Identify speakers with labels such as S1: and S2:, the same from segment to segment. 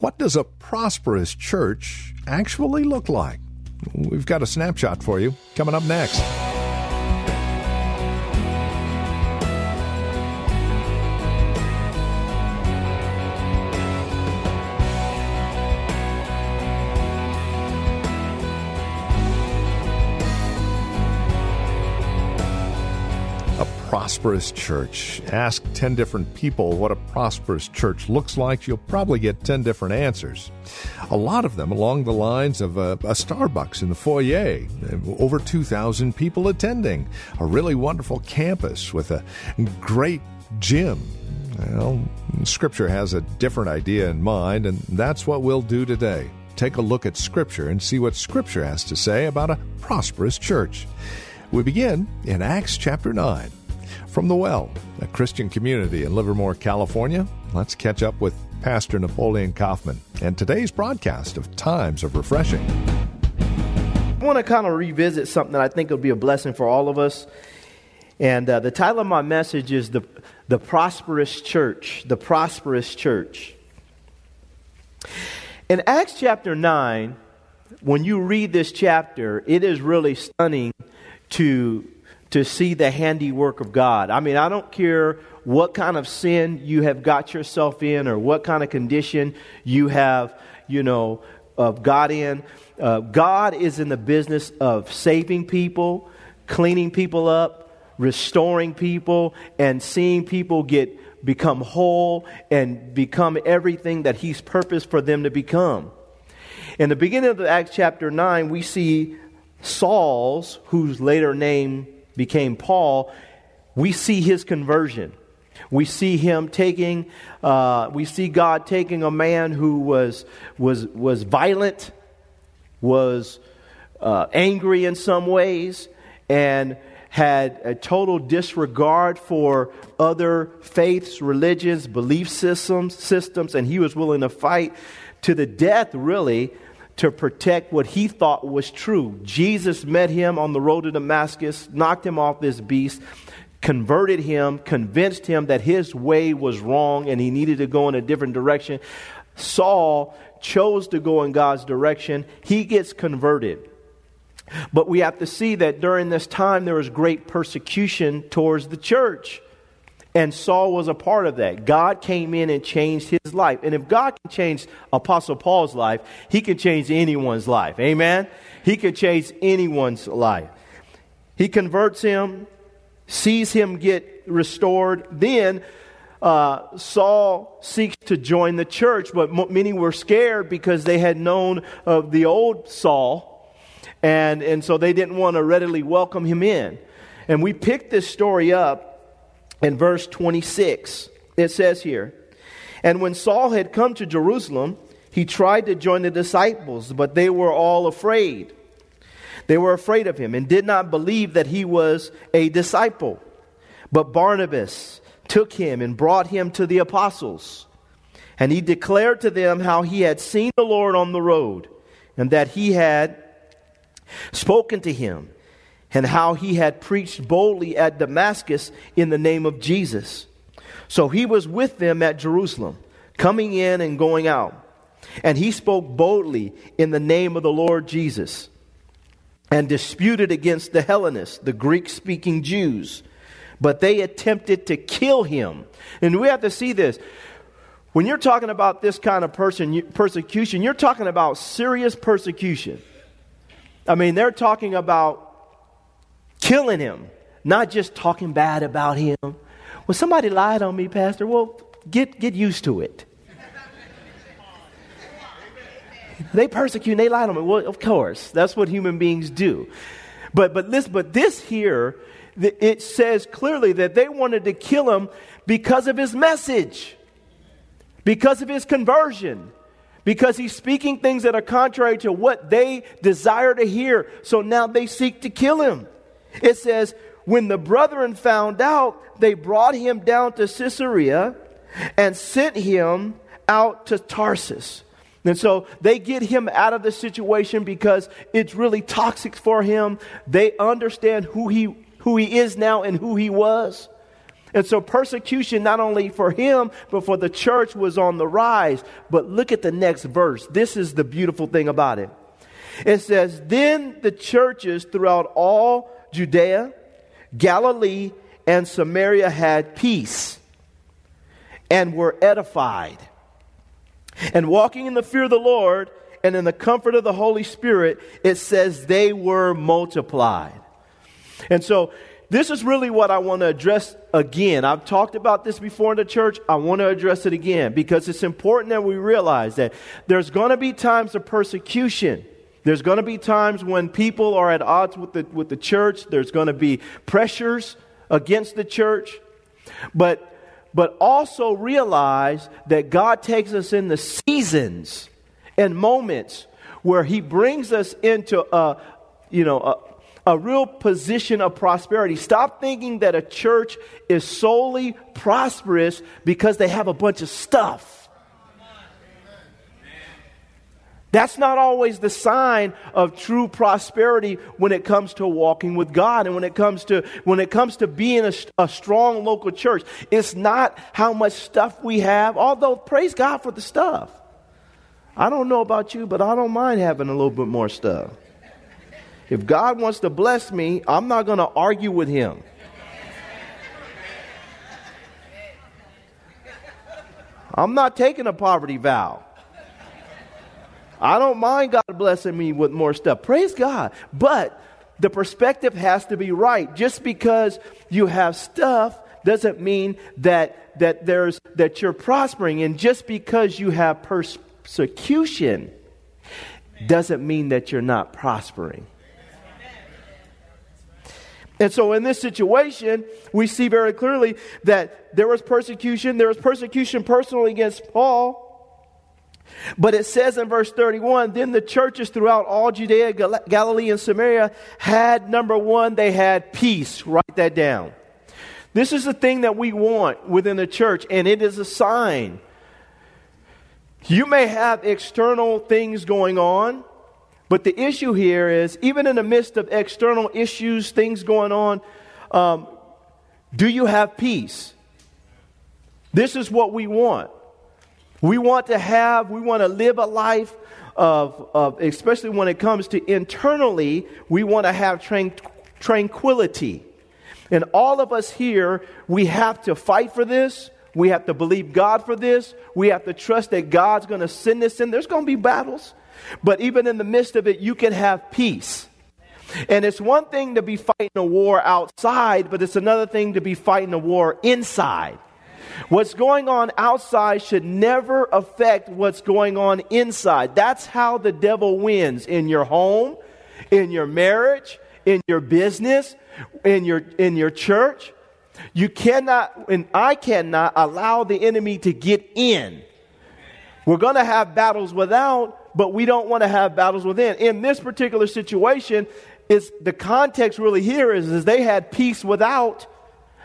S1: What does a prosperous church actually look like? We've got a snapshot for you coming up next. Prosperous church. Ask 10 different people what a prosperous church looks like. You'll probably get 10 different answers. A lot of them along the lines of a, a Starbucks in the foyer, over 2,000 people attending, a really wonderful campus with a great gym. Well, Scripture has a different idea in mind, and that's what we'll do today. Take a look at Scripture and see what Scripture has to say about a prosperous church. We begin in Acts chapter 9. From The Well, a Christian community in Livermore, California, let's catch up with Pastor Napoleon Kaufman and today's broadcast of Times of Refreshing.
S2: I want to kind of revisit something that I think will be a blessing for all of us. And uh, the title of my message is the, the Prosperous Church. The Prosperous Church. In Acts chapter 9, when you read this chapter, it is really stunning to to see the handiwork of God. I mean, I don't care what kind of sin you have got yourself in or what kind of condition you have, you know, of God in. Uh, God is in the business of saving people, cleaning people up, restoring people, and seeing people get become whole and become everything that He's purposed for them to become. In the beginning of Acts chapter 9, we see Saul's, whose later name became Paul, we see his conversion. We see him taking, uh, we see God taking a man who was, was, was violent, was uh, angry in some ways, and had a total disregard for other faiths, religions, belief systems, systems, and he was willing to fight to the death, really, to protect what he thought was true. Jesus met him on the road to Damascus, knocked him off this beast, converted him, convinced him that his way was wrong and he needed to go in a different direction. Saul chose to go in God's direction. He gets converted. But we have to see that during this time there was great persecution towards the church. And Saul was a part of that. God came in and changed his life. And if God can change Apostle Paul's life, he can change anyone's life. Amen? He can change anyone's life. He converts him, sees him get restored. Then uh, Saul seeks to join the church, but m- many were scared because they had known of the old Saul. And, and so they didn't want to readily welcome him in. And we picked this story up in verse 26. It says here, And when Saul had come to Jerusalem, he tried to join the disciples, but they were all afraid. They were afraid of him and did not believe that he was a disciple. But Barnabas took him and brought him to the apostles. And he declared to them how he had seen the Lord on the road and that he had spoken to him and how he had preached boldly at Damascus in the name of Jesus. So he was with them at Jerusalem, coming in and going out. And he spoke boldly in the name of the Lord Jesus and disputed against the Hellenists, the Greek speaking Jews. But they attempted to kill him. And we have to see this. When you're talking about this kind of person, persecution, you're talking about serious persecution. I mean, they're talking about killing him, not just talking bad about him. Well, somebody lied on me, Pastor. Well, get, get used to it. They persecute and they lie on me. Well, of course, that's what human beings do. But, but, this, but this here, it says clearly that they wanted to kill him because of his message, because of his conversion, because he's speaking things that are contrary to what they desire to hear. So now they seek to kill him. It says, when the brethren found out, they brought him down to Caesarea and sent him out to Tarsus. And so they get him out of the situation because it's really toxic for him. They understand who he, who he is now and who he was. And so persecution, not only for him, but for the church, was on the rise. But look at the next verse. This is the beautiful thing about it. It says, Then the churches throughout all Judea, Galilee, and Samaria had peace and were edified. And walking in the fear of the Lord and in the comfort of the Holy Spirit, it says they were multiplied. And so, this is really what I want to address again. I've talked about this before in the church. I want to address it again because it's important that we realize that there's going to be times of persecution. There's going to be times when people are at odds with the, with the church. There's going to be pressures against the church. But but also realize that God takes us in the seasons and moments where He brings us into a, you know, a, a real position of prosperity. Stop thinking that a church is solely prosperous because they have a bunch of stuff. That's not always the sign of true prosperity when it comes to walking with God and when it comes to when it comes to being a, a, strong local church. It's not how much stuff we have, although praise God for the stuff. I don't know about you, but I don't mind having a little bit more stuff. If God wants to bless me, I'm not going to argue with him. I'm not taking a poverty vow. I don't mind God blessing me with more stuff. Praise God. But the perspective has to be right. Just because you have stuff doesn't mean that that there's that you're prospering and just because you have persecution doesn't mean that you're not prospering. And so in this situation, we see very clearly that there was persecution. There was persecution personally against Paul. But it says in verse 31 then the churches throughout all Judea, Gal- Galilee, and Samaria had, number one, they had peace. Write that down. This is the thing that we want within the church, and it is a sign. You may have external things going on, but the issue here is even in the midst of external issues, things going on, um, do you have peace? This is what we want. We want to have, we want to live a life of, of especially when it comes to internally, we want to have tran- tranquility. And all of us here, we have to fight for this. We have to believe God for this. We have to trust that God's going to send this in. There's going to be battles. But even in the midst of it, you can have peace. And it's one thing to be fighting a war outside, but it's another thing to be fighting a war inside. What's going on outside should never affect what's going on inside. That's how the devil wins in your home, in your marriage, in your business, in your, in your church. You cannot, and I cannot allow the enemy to get in. We're going to have battles without, but we don't want to have battles within. In this particular situation, is the context really here is, is they had peace without,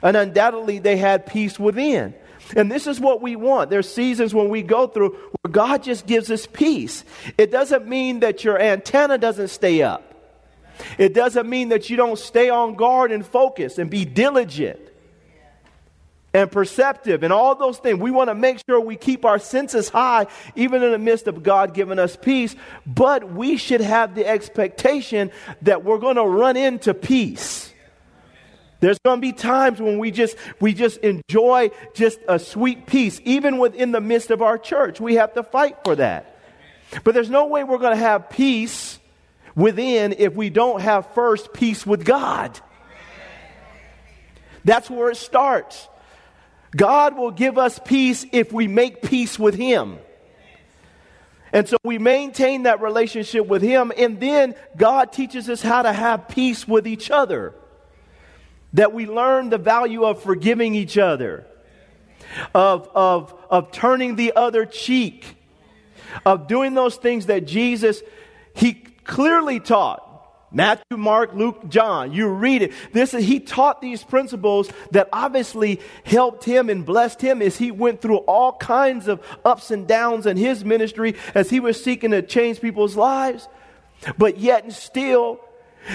S2: and undoubtedly they had peace within. And this is what we want. There's seasons when we go through where God just gives us peace. It doesn't mean that your antenna doesn't stay up. It doesn't mean that you don't stay on guard and focus and be diligent and perceptive and all those things. We want to make sure we keep our senses high, even in the midst of God giving us peace. But we should have the expectation that we're going to run into peace. There's going to be times when we just we just enjoy just a sweet peace even within the midst of our church. We have to fight for that. But there's no way we're going to have peace within if we don't have first peace with God. That's where it starts. God will give us peace if we make peace with him. And so we maintain that relationship with him and then God teaches us how to have peace with each other that we learn the value of forgiving each other, of, of, of turning the other cheek, of doing those things that Jesus, he clearly taught. Matthew, Mark, Luke, John. You read it. This he taught these principles that obviously helped him and blessed him as he went through all kinds of ups and downs in his ministry as he was seeking to change people's lives. But yet and still,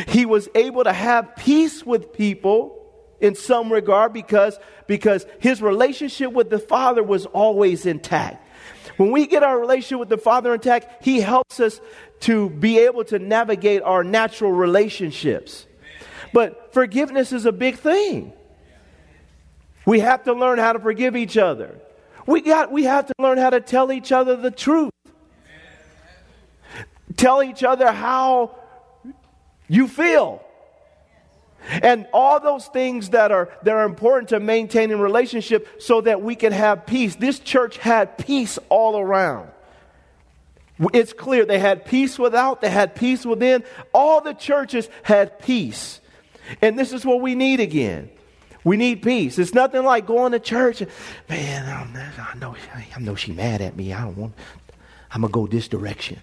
S2: he was able to have peace with people in some regard because, because his relationship with the Father was always intact. When we get our relationship with the Father intact, He helps us to be able to navigate our natural relationships. But forgiveness is a big thing. We have to learn how to forgive each other. We, got, we have to learn how to tell each other the truth. Tell each other how you feel. And all those things that are, that are important to maintaining relationship so that we can have peace. This church had peace all around. It's clear they had peace without, they had peace within. All the churches had peace. And this is what we need again. We need peace. It's nothing like going to church. Man, I know, I know she's mad at me. I don't want. I'm gonna go this direction.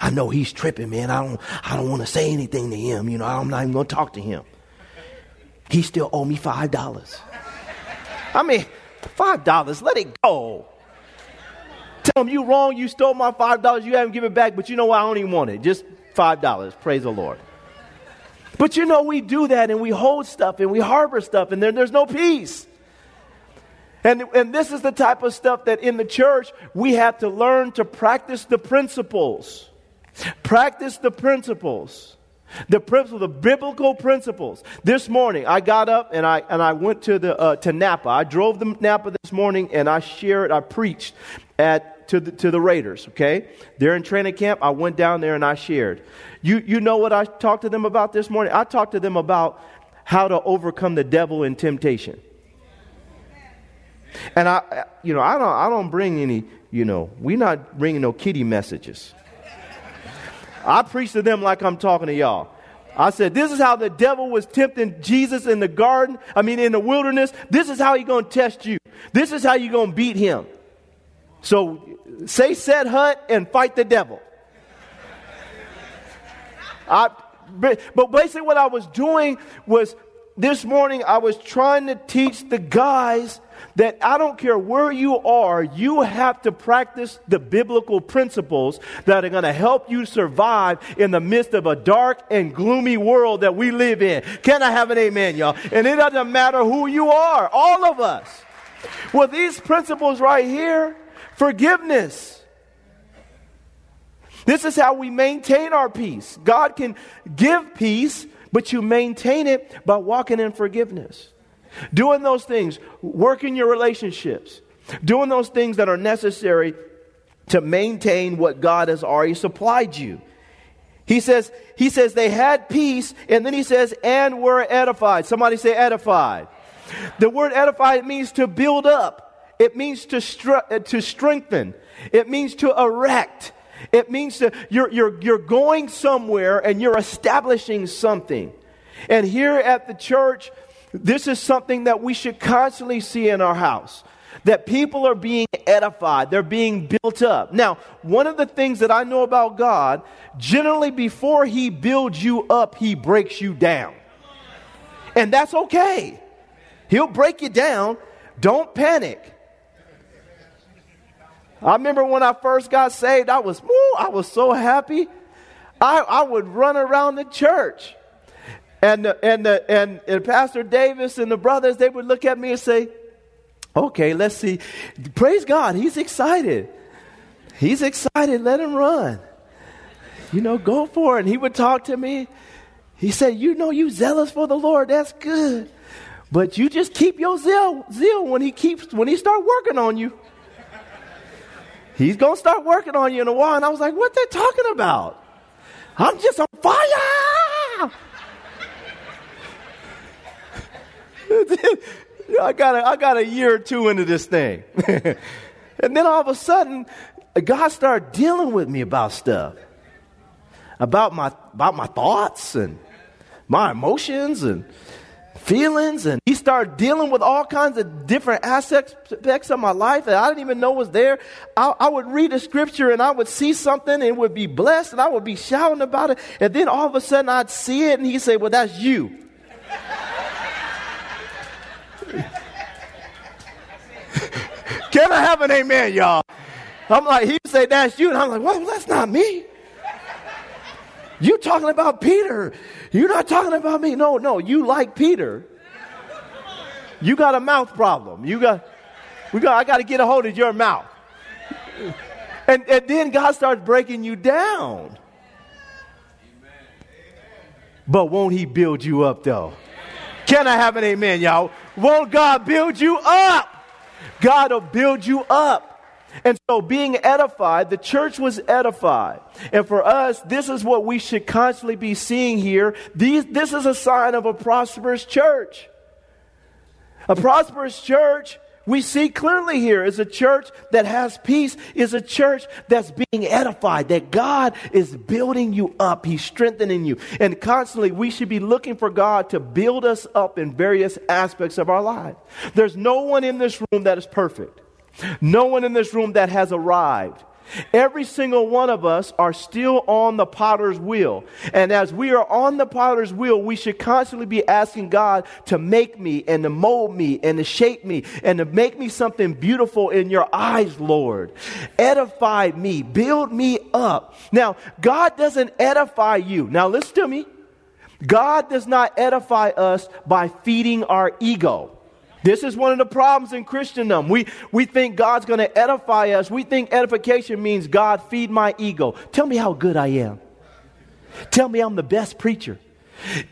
S2: I know he's tripping, man. I don't, I don't want to say anything to him. You know, I'm not even going to talk to him. He still owe me five dollars. I mean, five dollars. Let it go. Tell him you wrong. You stole my five dollars. You haven't given it back. But you know what? I don't even want it. Just five dollars. Praise the Lord. But you know, we do that and we hold stuff and we harbor stuff and there, there's no peace. And, and this is the type of stuff that in the church we have to learn to practice the principles. Practice the principles. The principles, the biblical principles. This morning, I got up and I and I went to the uh, to Napa. I drove to Napa this morning and I shared. I preached at to the to the Raiders. Okay, they're in training camp. I went down there and I shared. You you know what I talked to them about this morning? I talked to them about how to overcome the devil and temptation. And I, you know, I don't I don't bring any. You know, we're not bringing no kitty messages. I preach to them like I'm talking to y'all. I said, this is how the devil was tempting Jesus in the garden, I mean, in the wilderness. This is how he's going to test you. This is how you're going to beat him. So say set hut and fight the devil. I, but basically, what I was doing was this morning, I was trying to teach the guys that I don't care where you are, you have to practice the biblical principles that are going to help you survive in the midst of a dark and gloomy world that we live in. Can I have an amen, y'all? And it doesn't matter who you are, all of us. Well, these principles right here forgiveness. This is how we maintain our peace. God can give peace, but you maintain it by walking in forgiveness. Doing those things, working your relationships, doing those things that are necessary to maintain what God has already supplied you. He says, he says they had peace, and then he says, and were edified. Somebody say edified. The word edified means to build up. It means to, stru- uh, to strengthen. It means to erect. It means to, you're, you're, you're going somewhere and you're establishing something. And here at the church, this is something that we should constantly see in our house. That people are being edified, they're being built up. Now, one of the things that I know about God, generally before He builds you up, He breaks you down. And that's okay. He'll break you down. Don't panic. I remember when I first got saved, I was, woo, I was so happy. I, I would run around the church. And, and, and, and Pastor Davis and the brothers, they would look at me and say, okay, let's see. Praise God. He's excited. He's excited. Let him run. You know, go for it. And he would talk to me. He said, you know, you zealous for the Lord. That's good. But you just keep your zeal, zeal when he keeps, when he start working on you. He's to start working on you in a while. And I was like, what they talking about? I'm just on fire. I got a, I got a year or two into this thing. and then all of a sudden, God started dealing with me about stuff. About my, about my thoughts and my emotions and feelings and he started dealing with all kinds of different aspects of my life that I didn't even know was there. I, I, would read a scripture and I would see something and it would be blessed and I would be shouting about it. And then all of a sudden I'd see it and he'd say, Well, that's you. Can I have an amen, y'all? I'm like, he'd say, That's you. And I'm like, Well, that's not me. You talking about Peter. You're not talking about me. No, no, you like Peter. You got a mouth problem. You got, we got, I got to get a hold of your mouth. And, and then God starts breaking you down. But won't He build you up, though? Can I have an amen, y'all? Won't God build you up? God will build you up. And so, being edified, the church was edified. And for us, this is what we should constantly be seeing here. These, this is a sign of a prosperous church. A prosperous church, we see clearly here, is a church that has peace, is a church that's being edified, that God is building you up, He's strengthening you. And constantly, we should be looking for God to build us up in various aspects of our life. There's no one in this room that is perfect. No one in this room that has arrived. Every single one of us are still on the potter's wheel. And as we are on the potter's wheel, we should constantly be asking God to make me and to mold me and to shape me and to make me something beautiful in your eyes, Lord. Edify me, build me up. Now, God doesn't edify you. Now, listen to me. God does not edify us by feeding our ego. This is one of the problems in Christendom. We, we think God's going to edify us. We think edification means God feed my ego. Tell me how good I am. Tell me I'm the best preacher.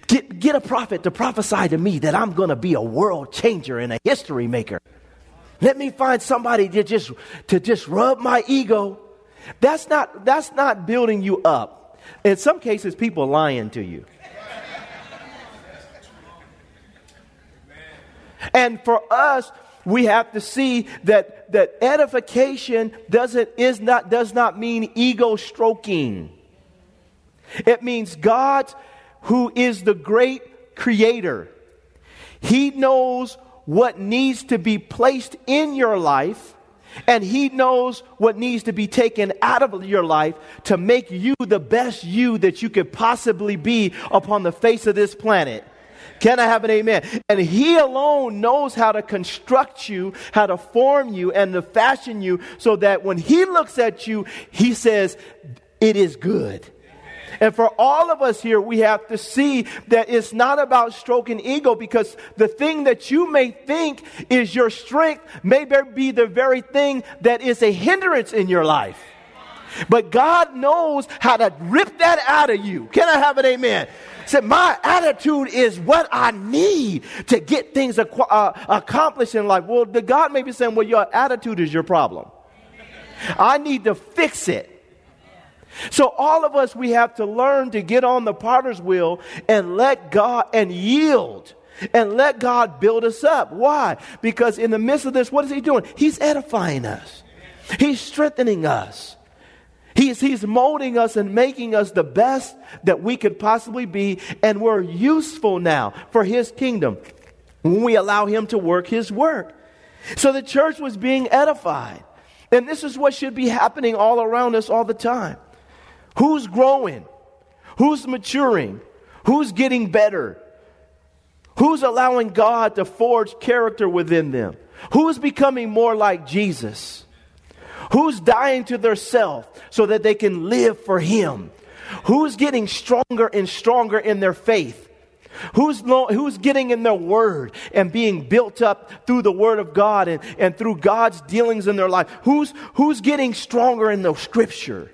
S2: Get, get a prophet to prophesy to me that I'm going to be a world changer and a history maker. Let me find somebody to just, to just rub my ego. That's not, that's not building you up. In some cases, people lying to you. And for us, we have to see that, that edification doesn't, is not, does not mean ego stroking. It means God, who is the great creator, He knows what needs to be placed in your life, and He knows what needs to be taken out of your life to make you the best you that you could possibly be upon the face of this planet. Can I have an amen? And He alone knows how to construct you, how to form you, and to fashion you so that when He looks at you, He says, It is good. And for all of us here, we have to see that it's not about stroking ego because the thing that you may think is your strength may be the very thing that is a hindrance in your life. But God knows how to rip that out of you. Can I have an amen? Said, my attitude is what I need to get things ac- uh, accomplished in life. Well, the God may be saying, well, your attitude is your problem. I need to fix it. So all of us, we have to learn to get on the potter's wheel and let God and yield and let God build us up. Why? Because in the midst of this, what is He doing? He's edifying us. He's strengthening us. He's, he's molding us and making us the best that we could possibly be, and we're useful now for His kingdom when we allow Him to work His work. So the church was being edified. And this is what should be happening all around us all the time. Who's growing? Who's maturing? Who's getting better? Who's allowing God to forge character within them? Who's becoming more like Jesus? Who's dying to their self so that they can live for Him? Who's getting stronger and stronger in their faith? Who's, who's getting in their word and being built up through the word of God and, and through God's dealings in their life? Who's, who's getting stronger in the scripture?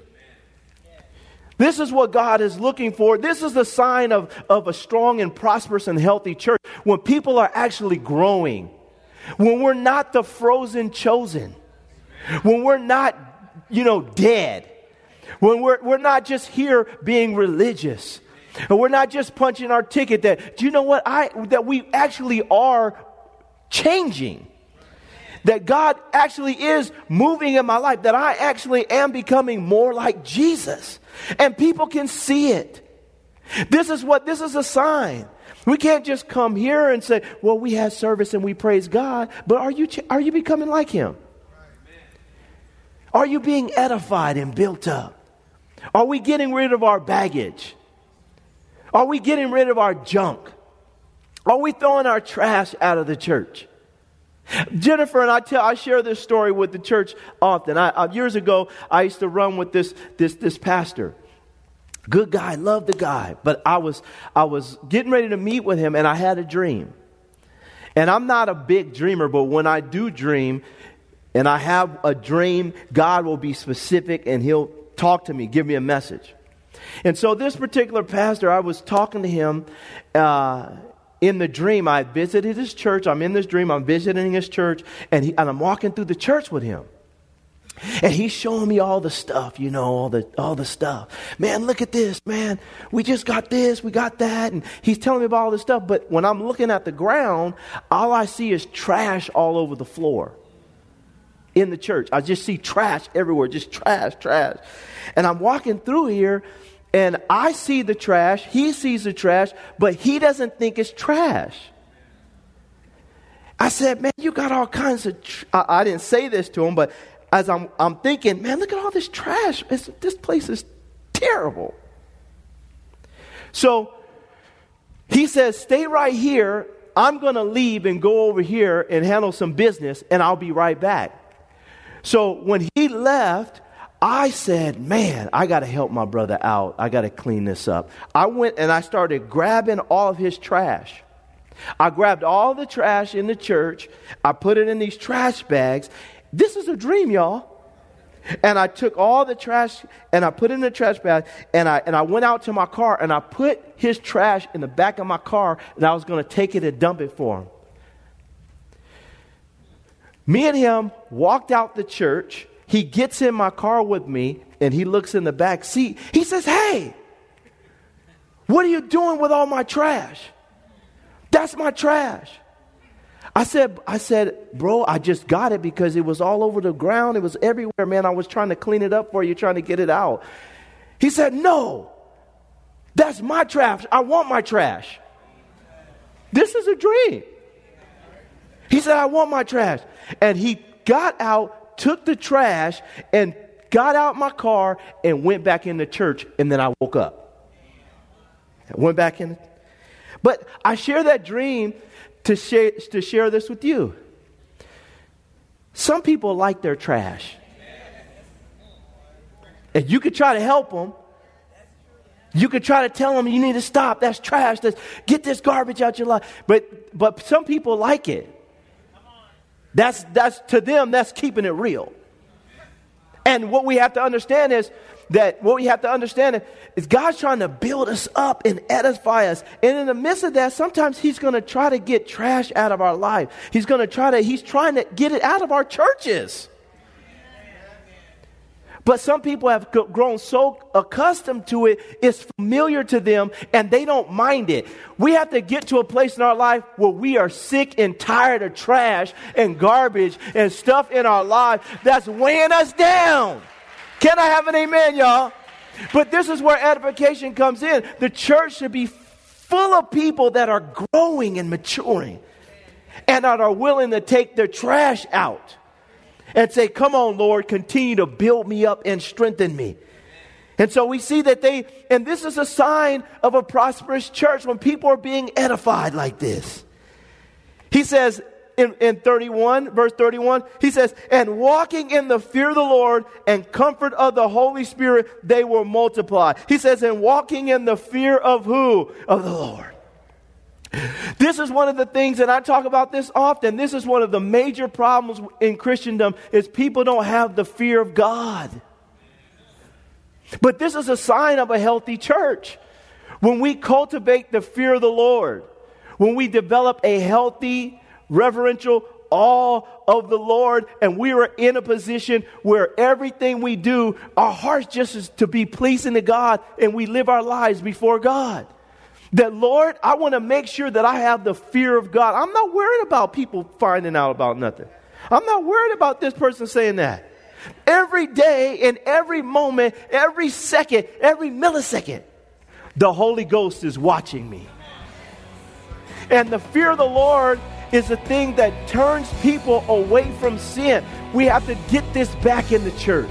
S2: This is what God is looking for. This is the sign of, of a strong and prosperous and healthy church. When people are actually growing, when we're not the frozen chosen, when we're not, you know, dead, when we're, we're not just here being religious, and we're not just punching our ticket that, do you know what? I, that we actually are changing. That God actually is moving in my life, that I actually am becoming more like Jesus. And people can see it. This is what, this is a sign. We can't just come here and say, well, we had service and we praise God, but are you, are you becoming like Him? Are you being edified and built up? Are we getting rid of our baggage? Are we getting rid of our junk? Are we throwing our trash out of the church? Jennifer and I tell I share this story with the church often. I, uh, years ago, I used to run with this this this pastor. Good guy, loved the guy, but I was I was getting ready to meet with him, and I had a dream. And I'm not a big dreamer, but when I do dream, and I have a dream, God will be specific, and He'll talk to me, give me a message. And so this particular pastor, I was talking to him. Uh, in the dream, I visited his church. I'm in this dream, I'm visiting his church, and, he, and I'm walking through the church with him. And he's showing me all the stuff, you know, all the all the stuff. Man, look at this, man. We just got this, we got that, and he's telling me about all this stuff. But when I'm looking at the ground, all I see is trash all over the floor in the church. I just see trash everywhere, just trash, trash. And I'm walking through here, and I see the trash, he sees the trash, but he doesn't think it's trash. I said, Man, you got all kinds of. Tr-. I, I, didn't say this to him, but as I'm, I'm thinking, Man, look at all this trash. It's, this place is terrible. So he says, Stay right here. I'm going to leave and go over here and handle some business, and I'll be right back. So when he left, I said, man, I got to help my brother out. I got to clean this up. I went and I started grabbing all of his trash. I grabbed all the trash in the church. I put it in these trash bags. This is a dream, y'all. And I took all the trash and I put it in the trash bag and I, and I went out to my car and I put his trash in the back of my car and I was going to take it and dump it for him. Me and him walked out the church he gets in my car with me and he looks in the back seat. He says, Hey, what are you doing with all my trash? That's my trash. I said, I said, bro, I just got it because it was all over the ground. It was everywhere, man. I was trying to clean it up for you, trying to get it out. He said, No, that's my trash. I want my trash. This is a dream. He said, I want my trash. And he got out took the trash and got out my car and went back into church, and then I woke up. I went back in. But I share that dream to share, to share this with you. Some people like their trash. And you could try to help them. You could try to tell them you need to stop. That's trash. That's, get this garbage out your life. But, but some people like it. That's, that's to them, that's keeping it real. And what we have to understand is that what we have to understand is God's trying to build us up and edify us. And in the midst of that, sometimes He's going to try to get trash out of our life. He's going to try to, He's trying to get it out of our churches. But some people have grown so accustomed to it, it's familiar to them, and they don't mind it. We have to get to a place in our life where we are sick and tired of trash and garbage and stuff in our life that's weighing us down. Can I have an amen, y'all? But this is where edification comes in. The church should be full of people that are growing and maturing and that are willing to take their trash out and say, Come on, Lord, continue to build me up and strengthen me. And so we see that they, and this is a sign of a prosperous church when people are being edified like this. He says in, in 31, verse 31, he says, And walking in the fear of the Lord and comfort of the Holy Spirit, they will multiply. He says, And walking in the fear of who? Of the Lord. This is one of the things, and I talk about this often. This is one of the major problems in Christendom is people don't have the fear of God. But this is a sign of a healthy church. When we cultivate the fear of the Lord, when we develop a healthy, reverential awe of the Lord, and we are in a position where everything we do, our hearts just is to be pleasing to God, and we live our lives before God. That, Lord, I want to make sure that I have the fear of God. I'm not worried about people finding out about nothing. I'm not worried about this person saying that. Every day, in every moment, every second, every millisecond, the Holy Ghost is watching me. And the fear of the Lord is a thing that turns people away from sin. We have to get this back in the church.